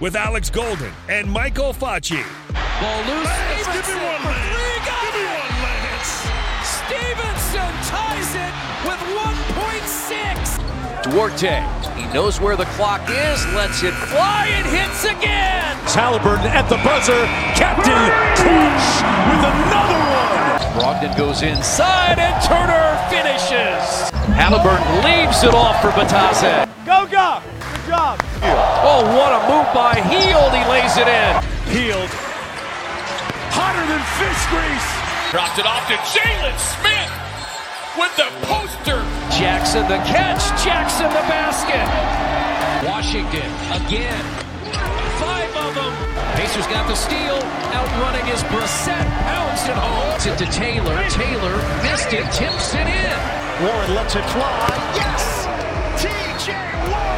with Alex Golden and Michael Facci. Ball loose. Lance, give me Stephenson one, Lance. three. Got Give me one, Lance. Stephenson ties it with 1.6. Duarte, he knows where the clock is, lets it fly and hits again. Halliburton at the buzzer. Captain Crunch with another one. Brogdon goes inside and Turner finishes. Halliburton leaves it off for Bitadze. Go, go! Good job. Oh, what a move by Hield. He lays it in. Hield. Hotter than fish grease. Dropped it off to Jalen Smith with the poster. Jackson the catch. Jackson the basket. Washington again. Five of them. Pacers got the steal. Outrunning is Brissett. Pounds it home. It's it to Taylor. Taylor missed it. Tips it in. Warren lets it fly. Yes! TJ Warren is not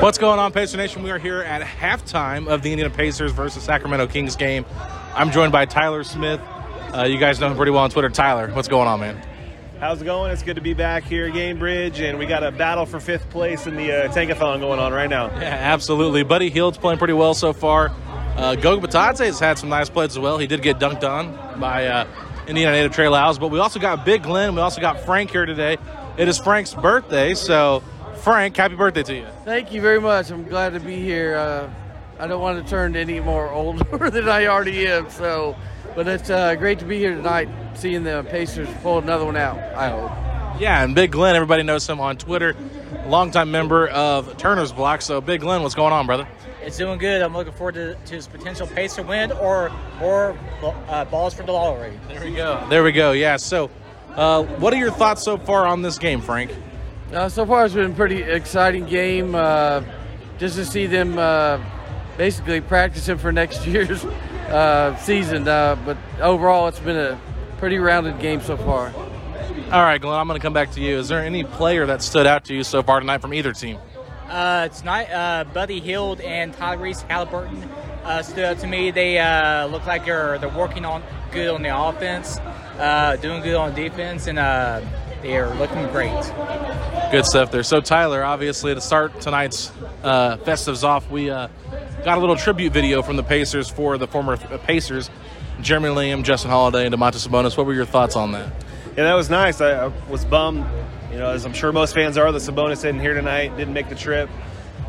What's going on, Pacer Nation? We are here at halftime of the Indiana Pacers versus Sacramento Kings game. I'm joined by Tyler Smith. Uh, you guys know him pretty well on Twitter. Tyler, what's going on, man? How's it going? It's good to be back here at Gainbridge, and we got a battle for fifth place in the uh, Tankathon going on right now. Yeah, absolutely. Buddy Hield's playing pretty well so far. Uh, Goga Bitadze has had some nice plays as well. He did get dunked on by uh, Indiana native Trey Lyles, but we also got Big Glen. We also got Frank here today. It is Frank's birthday, so Frank, happy birthday to you. Thank you very much. I'm glad to be here. Uh, I don't want to turn any more older than I already am. So, but it's uh, great to be here tonight, seeing the Pacers pull another one out. I hope. Yeah, and Big Glen, everybody knows him on Twitter longtime member of Turner's Block. So, Big Glen, what's going on, brother? It's doing good. I'm looking forward to, to his potential Pacer win or or uh, balls for the lottery. There we go. There we go. Yeah. So, uh, what are your thoughts so far on this game, Frank? Uh, so far, it's been a pretty exciting game. Uh, just to see them uh, basically practicing for next year's uh, season. Uh, but overall, it's been a pretty rounded game so far. All right, Glen, I'm going to come back to you. Is there any player that stood out to you so far tonight from either team? Uh, tonight, uh, Buddy Hield and Tyrese Halliburton uh, stood out to me. They uh, look like they're they're working on good on the offense, uh, doing good on defense, and uh, they're looking great. Good stuff there. So Tyler, obviously to start tonight's uh, festives off, we uh, got a little tribute video from the Pacers for the former Pacers, Jeremy Lamb, Justin Holiday, and Domantas Sabonis. What were your thoughts on that? Yeah, that was nice. I, I was bummed, you know, as I'm sure most fans are, that Sabonis isn't here tonight, didn't make the trip.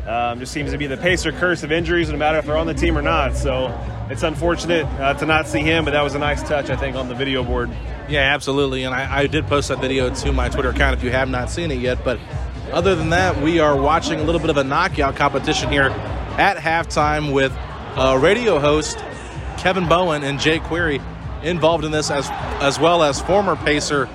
Um, just seems to be the Pacer curse of injuries, no matter if they're on the team or not. So it's unfortunate uh, to not see him, but that was a nice touch, I think, on the video board. Yeah, absolutely. And I, I, did post that video to my Twitter account if you have not seen it yet. But other than that, we are watching a little bit of a knockout competition here at halftime with uh, radio host Kevin Bowen and Jake Query involved in this as as well as former Pacer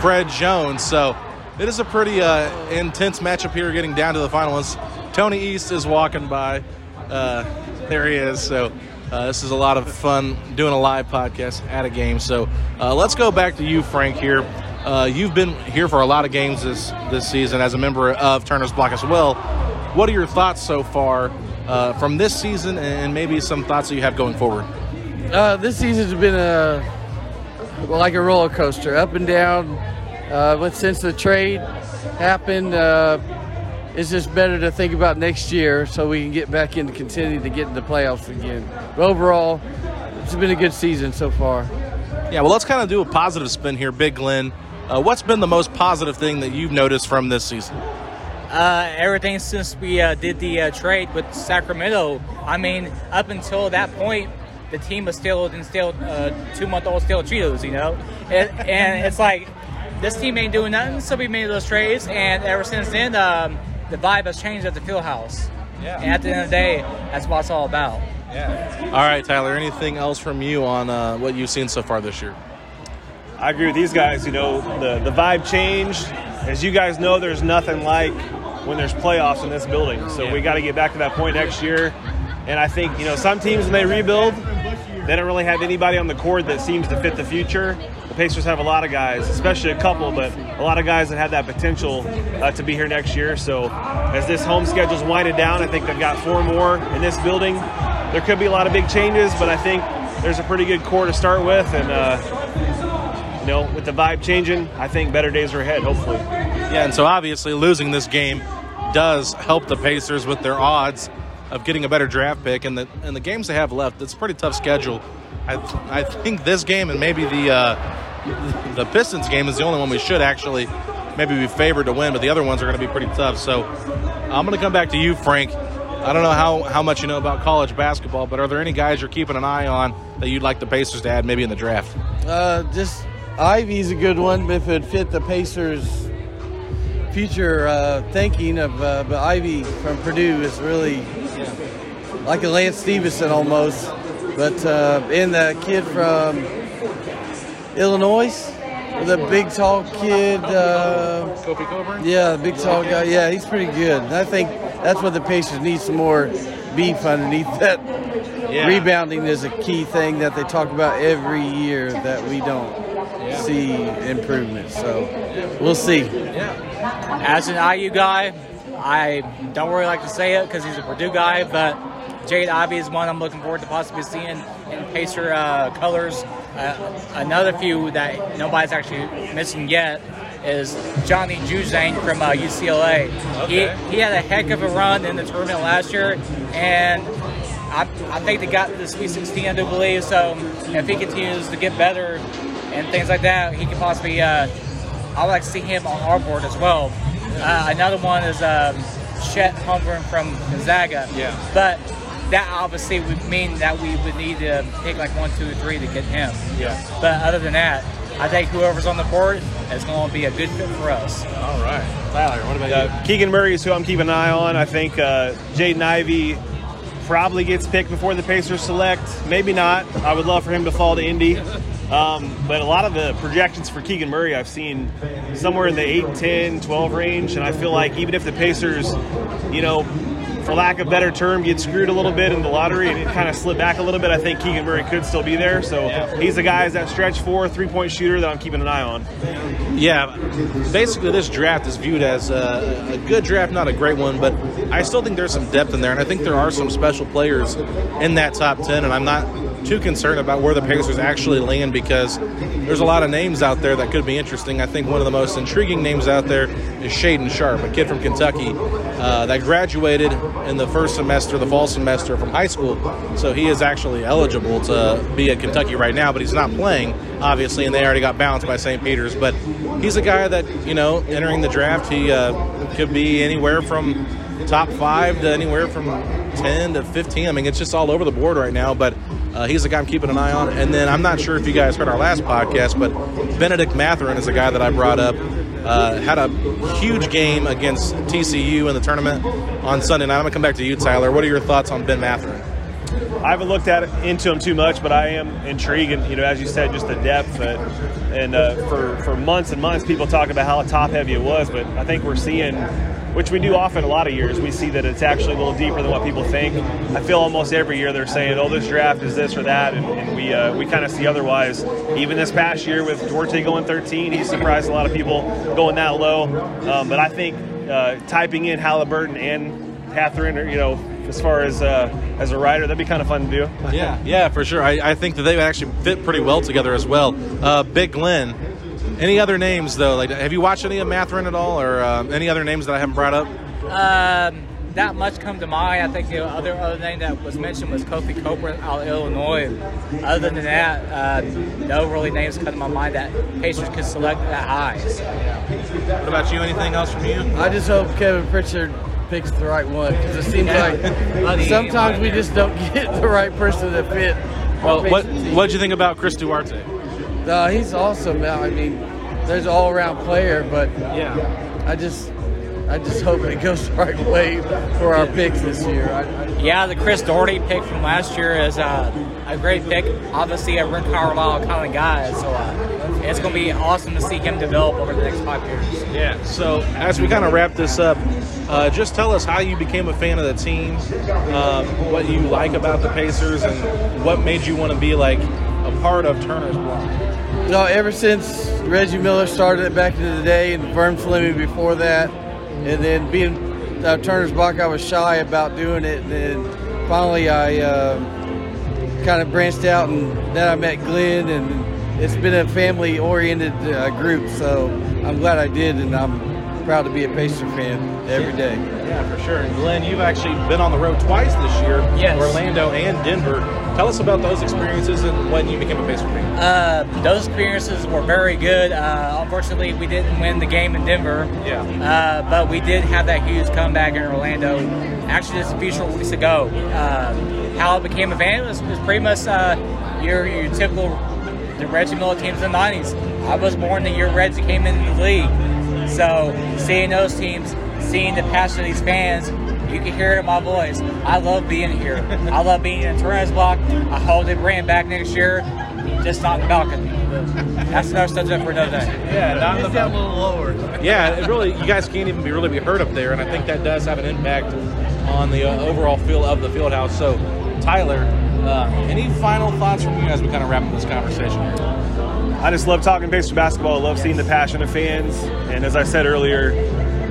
Fred Jones. So it is a pretty uh, intense matchup here, getting down to the final ones. Tony East is walking by. Uh, there he is. So uh, this is a lot of fun doing a live podcast at a game. So uh, let's go back to you, Frank. Here, uh, you've been here for a lot of games this this season as a member of Turner's Block as well. What are your thoughts so far uh, from this season, and maybe some thoughts that you have going forward? Uh, this season's been a like a roller coaster, up and down. Uh, but since the trade happened, it's just better to think about next year so we can get back into continuing to get into the playoffs again. But overall, it's been a good season so far. Yeah, well, let's kind of do a positive spin here, Big Glen. Uh, what's been the most positive thing that you've noticed from this season? Uh, everything since we uh, did the uh, trade with Sacramento. I mean, up until that point, the team was still in still uh, two month old still Cheetos, you know, and, and, it's like this team ain't doing nothing, so we made those trades, and ever since then. Um, the vibe has changed at the field house. Yeah. And at the end of the day, that's what it's all about. Yeah. All right, Tyler. Anything else from you on uh, what you've seen so far this year? I agree with these guys. You know, the the vibe changed. As you guys know, there's nothing like when there's playoffs in this building. So yeah. we got to get back to that point next year. And I think you know some teams when they rebuild, they don't really have anybody on the court that seems to fit the future. The Pacers have a lot of guys, especially a couple, but a lot of guys that have that potential uh, to be here next year. So as this home schedule's winded down, I think they've got four more in this building. There could be a lot of big changes, but I think there's a pretty good core to start with, and uh, you know, with the vibe changing, I think better days are ahead. Hopefully. Yeah, and so obviously losing this game does help the Pacers with their odds of getting a better draft pick, and the and the games they have left, it's a pretty tough schedule. I th- I think this game and maybe the uh, the Pistons game is the only one we should actually maybe be favored to win, but the other ones are going to be pretty tough. So I'm going to come back to you, Frank. I don't know how, how much you know about college basketball, but are there any guys you're keeping an eye on that you'd like the Pacers to add maybe in the draft? Uh, just Ivey's a good one if it fit the Pacers' future uh, thinking of. Uh, but Ivey from Purdue is really like a Lance Stephenson almost. But uh, and the kid from Illinois, the big tall kid. Uh, Kofi Cockburn. Yeah, the big tall guy. Yeah, he's pretty good. And I think that's what the Pacers need some more beef underneath that. Yeah. Rebounding is a key thing that they talk about every year that we don't yeah. see improvement. So we'll see. Yeah. As an IU guy, I don't really like to say it because he's a Purdue guy, but Jaden Ivey is one I'm looking forward to possibly seeing in Pacer uh, colors. Uh, another few that nobody's actually missing yet is Johnny Juzang from uh, UCLA. Okay. He, he had a heck of a run in the tournament last year, and I, I think they got to the Sweet 16, I do believe. So if he continues to get better and things like that, he could possibly. Uh, I would like to see him on our board as well. Uh, another one is um, Chet Holmgren from Gonzaga. Yeah. But that obviously would mean that we would need to pick like one, two, three to get him. Yeah. But other than that, I think whoever's on the board is going to be a good fit for us. All right. Tyler, what about Uh, Keegan Murray is who I'm keeping an eye on. I think uh, Jaden Ivey probably gets picked before the Pacers select. Maybe not. I would love for him to fall to Indy. Um, but a lot of the projections for Keegan Murray I've seen somewhere in the 8, 10, 12 range. And I feel like even if the Pacers, you know, for lack of better term, get screwed a little bit in the lottery and it kind of slip back a little bit, I think Keegan Murray could still be there. So he's the guy that stretch four, three point shooter that I'm keeping an eye on. Yeah, basically this draft is viewed as a, a, good draft, not a great one, but I still think there's some depth in there, and I think there are some special players in that top 10, and I'm not too concerned about where the Pacers actually land because there's a lot of names out there that could be interesting. I think one of the most intriguing names out there is Shaedon Sharpe, a kid from Kentucky uh, that graduated in the first semester, the fall semester from high school. So he is actually eligible to be at Kentucky right now, but he's not playing, obviously, and they already got bounced by St. Peter's. But he's a guy that, you know, entering the draft, he uh, could be anywhere from top five to anywhere from 10 to 15. I mean, it's just all over the board right now, but uh, he's a guy I'm keeping an eye on. And then I'm not sure if you guys heard our last podcast, but Bennedict Mathurin is a guy that I brought up. Uh, had a huge game against TCU in the tournament on Sunday night. I'm going to come back to you, Tyler. What are your thoughts on Ben Mathurin? I haven't looked at it, into him too much, but I am intrigued, and you know, as you said, just the depth. Uh, and uh, for for months and months, people talk about how top heavy it was, but I think we're seeing, which we do often a lot of years, we see that it's actually a little deeper than what people think. I feel almost every year they're saying, "Oh, this draft is this or that," and, and we uh, we kind of see otherwise. Even this past year with Duarte going 13, he surprised a lot of people going that low. Um, but I think uh, typing in Halliburton and Catherine, or you know as far as uh, as a rider. That'd be kind of fun to do. yeah, yeah, for sure. I, I think that they actually fit pretty well together as well. Uh, Big Glen. Any other names though? Like, have you watched any of Mathurin at all, or uh, any other names that I haven't brought up? Um, not much come to mind. I think the other other name that was mentioned was Kofi Copeland out of Illinois. Other than that, uh, no really names come to my mind that Pacers could select that high. So. What about you? Anything else from you? I just hope Kevin Pritchard picks the right one because it seems like sometimes we just don't get the right person to fit. Well, what what did you think about Chris Duarte? Uh, he's awesome. I mean, there's an all-around player, but yeah, I just I just hope it goes the right way for our picks this year. I, I, yeah, the Chris Duarte pick from last year is uh, a great pick. Obviously, a Rick Carlisle kind of guy, so uh, it's going to be awesome to see him develop over the next five years. Yeah. So as we kind of wrap this up, uh, just tell us how you became a fan of the team, um, what you like about the Pacers, and what made you want to be like a part of Turner's block. No, ever since Reggie Miller started it back in the day, and Vern Fleming before that, and then being uh, Turner's block, I was shy about doing it. And then finally, I uh, kind of branched out, and then I met Glen, and it's been a family-oriented uh, group. So I'm glad I did, and I'm proud to be a Pacer fan every day. Yeah, for sure. And Glen, you've actually been on the road twice this year, yes. Orlando and Denver. Tell us about those experiences and when you became a Pacer fan. Uh, those experiences were very good. Uh, unfortunately, we didn't win the game in Denver. Yeah. Uh, but we did have that huge comeback in Orlando. Actually, just a few short weeks ago. how I became a fan was, was pretty much uh, your, your typical the Reggie Miller teams in the 90s. I was born the year Reggie came into the league. So seeing those teams, seeing the passion of these fans, you can hear it in my voice. I love being here. I love being in Turner's block. I hope they bring it back next year, just not in the balcony. That's another subject for another day. Yeah, not it's down a little lower. Yeah, it really, you guys can't even be really be heard up there, and I think that does have an impact on the uh, overall feel of the field house. So, Tyler, uh, any final thoughts from you as we kind of wrap up this conversation here? I just love talking Pacer basketball. I love seeing the passion of fans, and as I said earlier,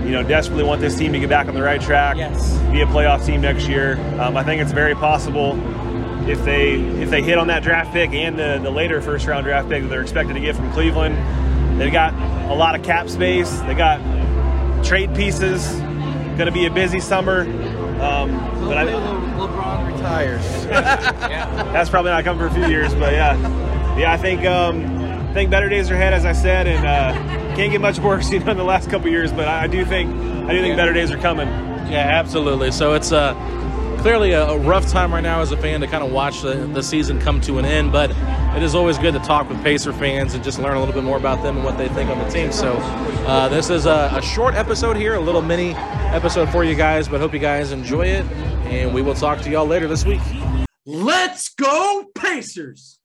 you know, desperately want this team to get back on the right track, yes. be a playoff team next year. Um, I think it's very possible if they if they hit on that draft pick and the, the later first round draft pick that they're expected to get from Cleveland. They've got a lot of cap space. They got trade pieces. Going to be a busy summer. Um, but I, LeBron retires. yeah. That's probably not coming for a few years, but yeah, yeah. I think um, I think better days are ahead, as I said, and uh, can't get much worse, you know, in the last couple years. But I, I do think I do think better days are coming. Yeah, absolutely. So it's uh, clearly a, a, rough time right now as a fan to kind of watch the, the season come to an end, but it is always good to talk with Pacer fans and just learn a little bit more about them and what they think on the team. So uh, this is a, a short episode here, a little mini episode for you guys, but hope you guys enjoy it, and we will talk to y'all later this week. Let's go, Pacers!